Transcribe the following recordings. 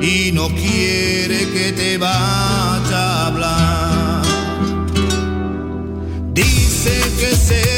y no quiere que te vaya a hablar. Dice que se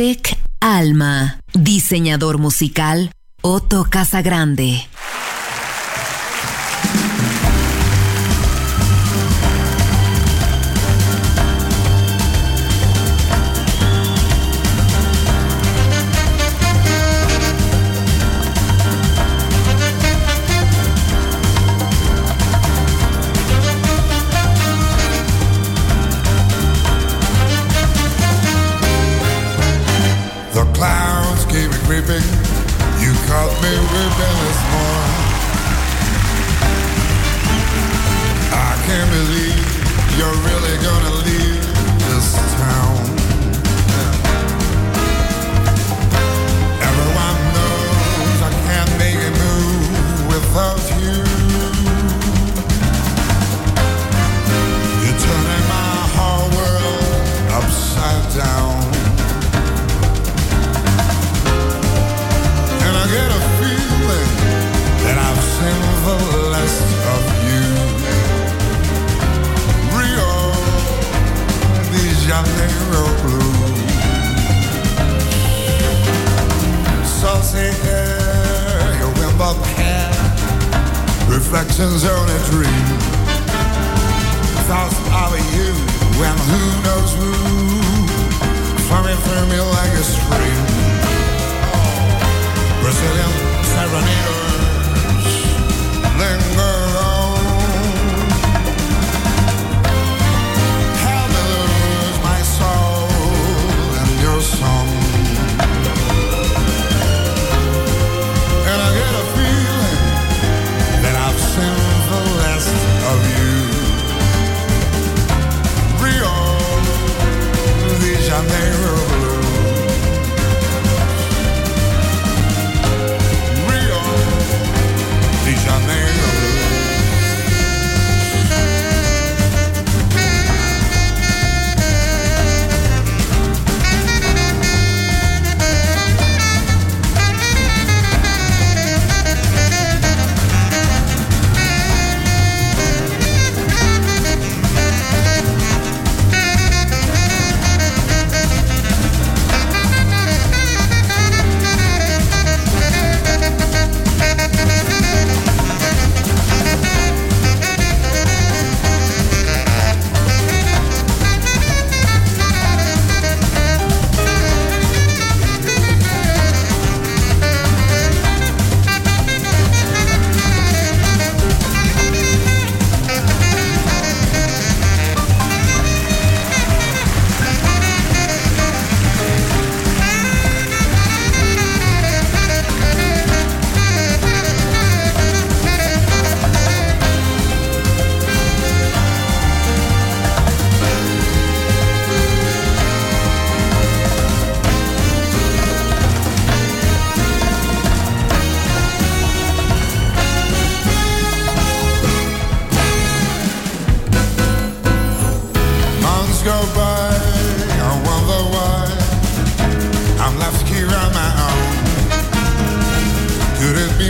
Music Alma. Diseñador musical Otto Casagrande.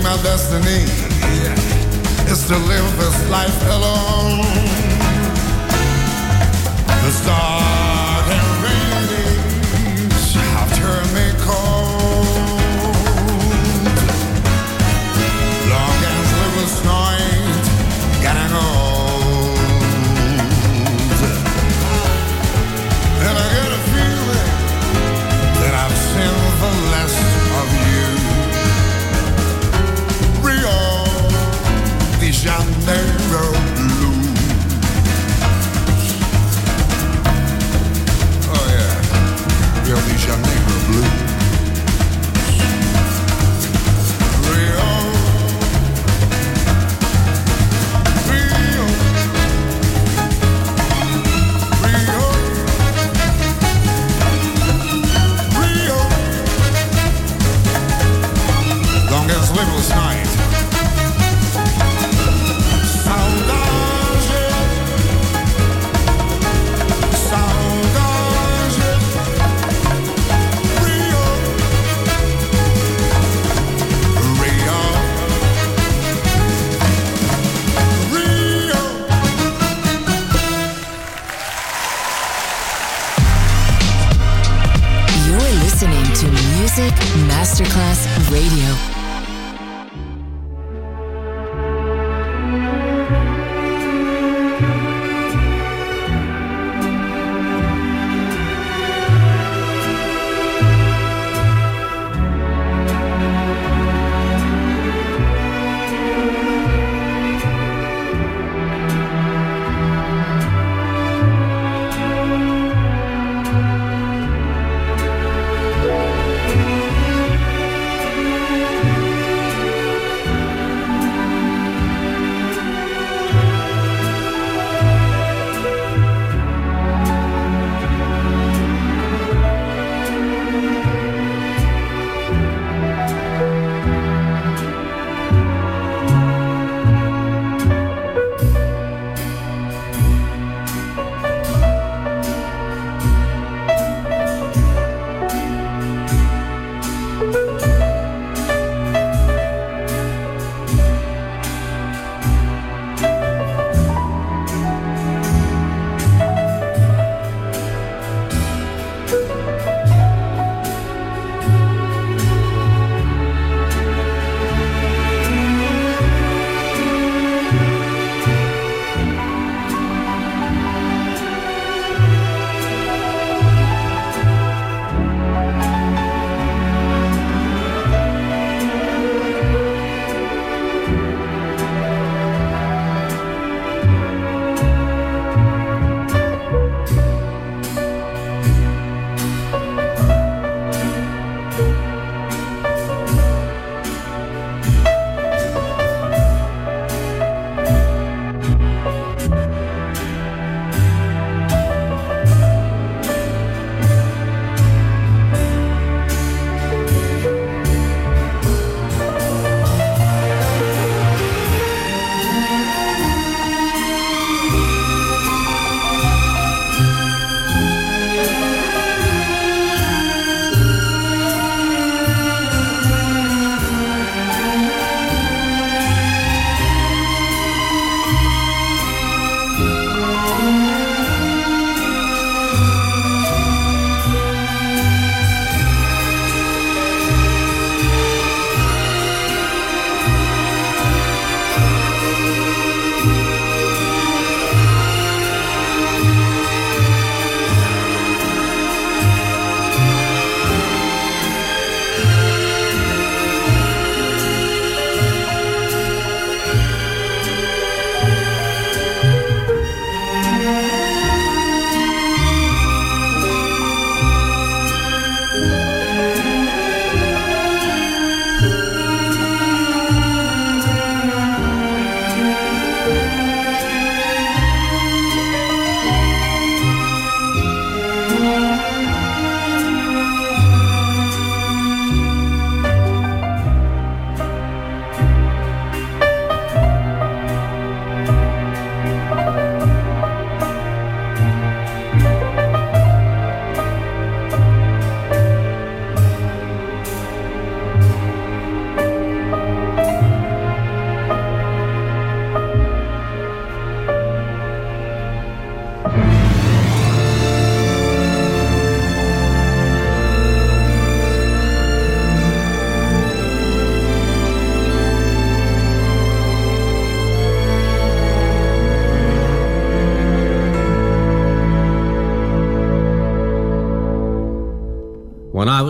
my destiny is to live this life alone. The stars.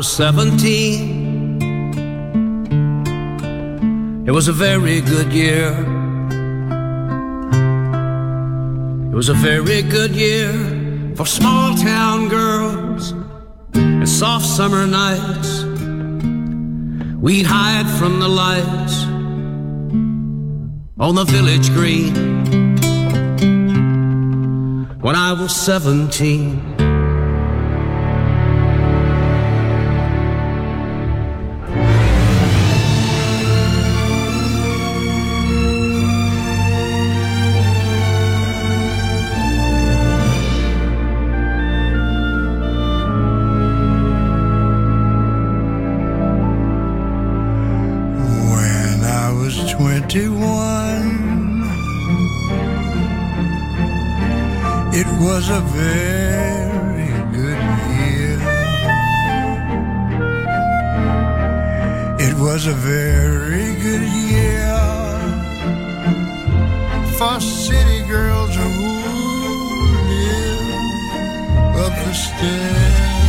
Was 17. It was a very good year. It was a very good year for small town girls and soft summer nights. We'd hide from the lights on the village green when I was 17. 21, it was a very good year. It was a very good year for city girls who live up the stairs.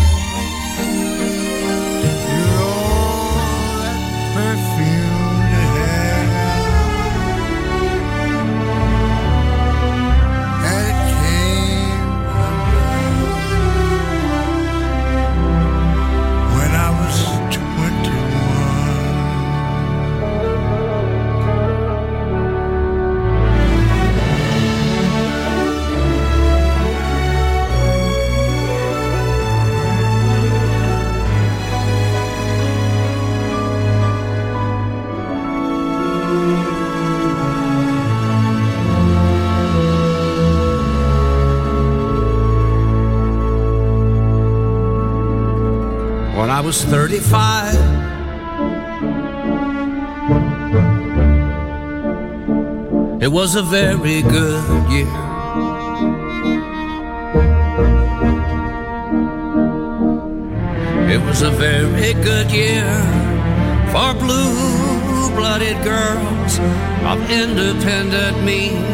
I was 35. It was a very good year. It was a very good year for blue blooded girls of independent means.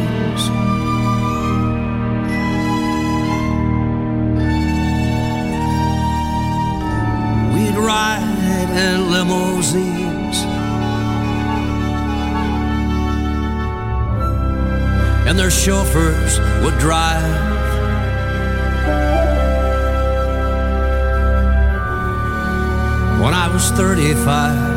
And their chauffeurs would drive. When I was 35.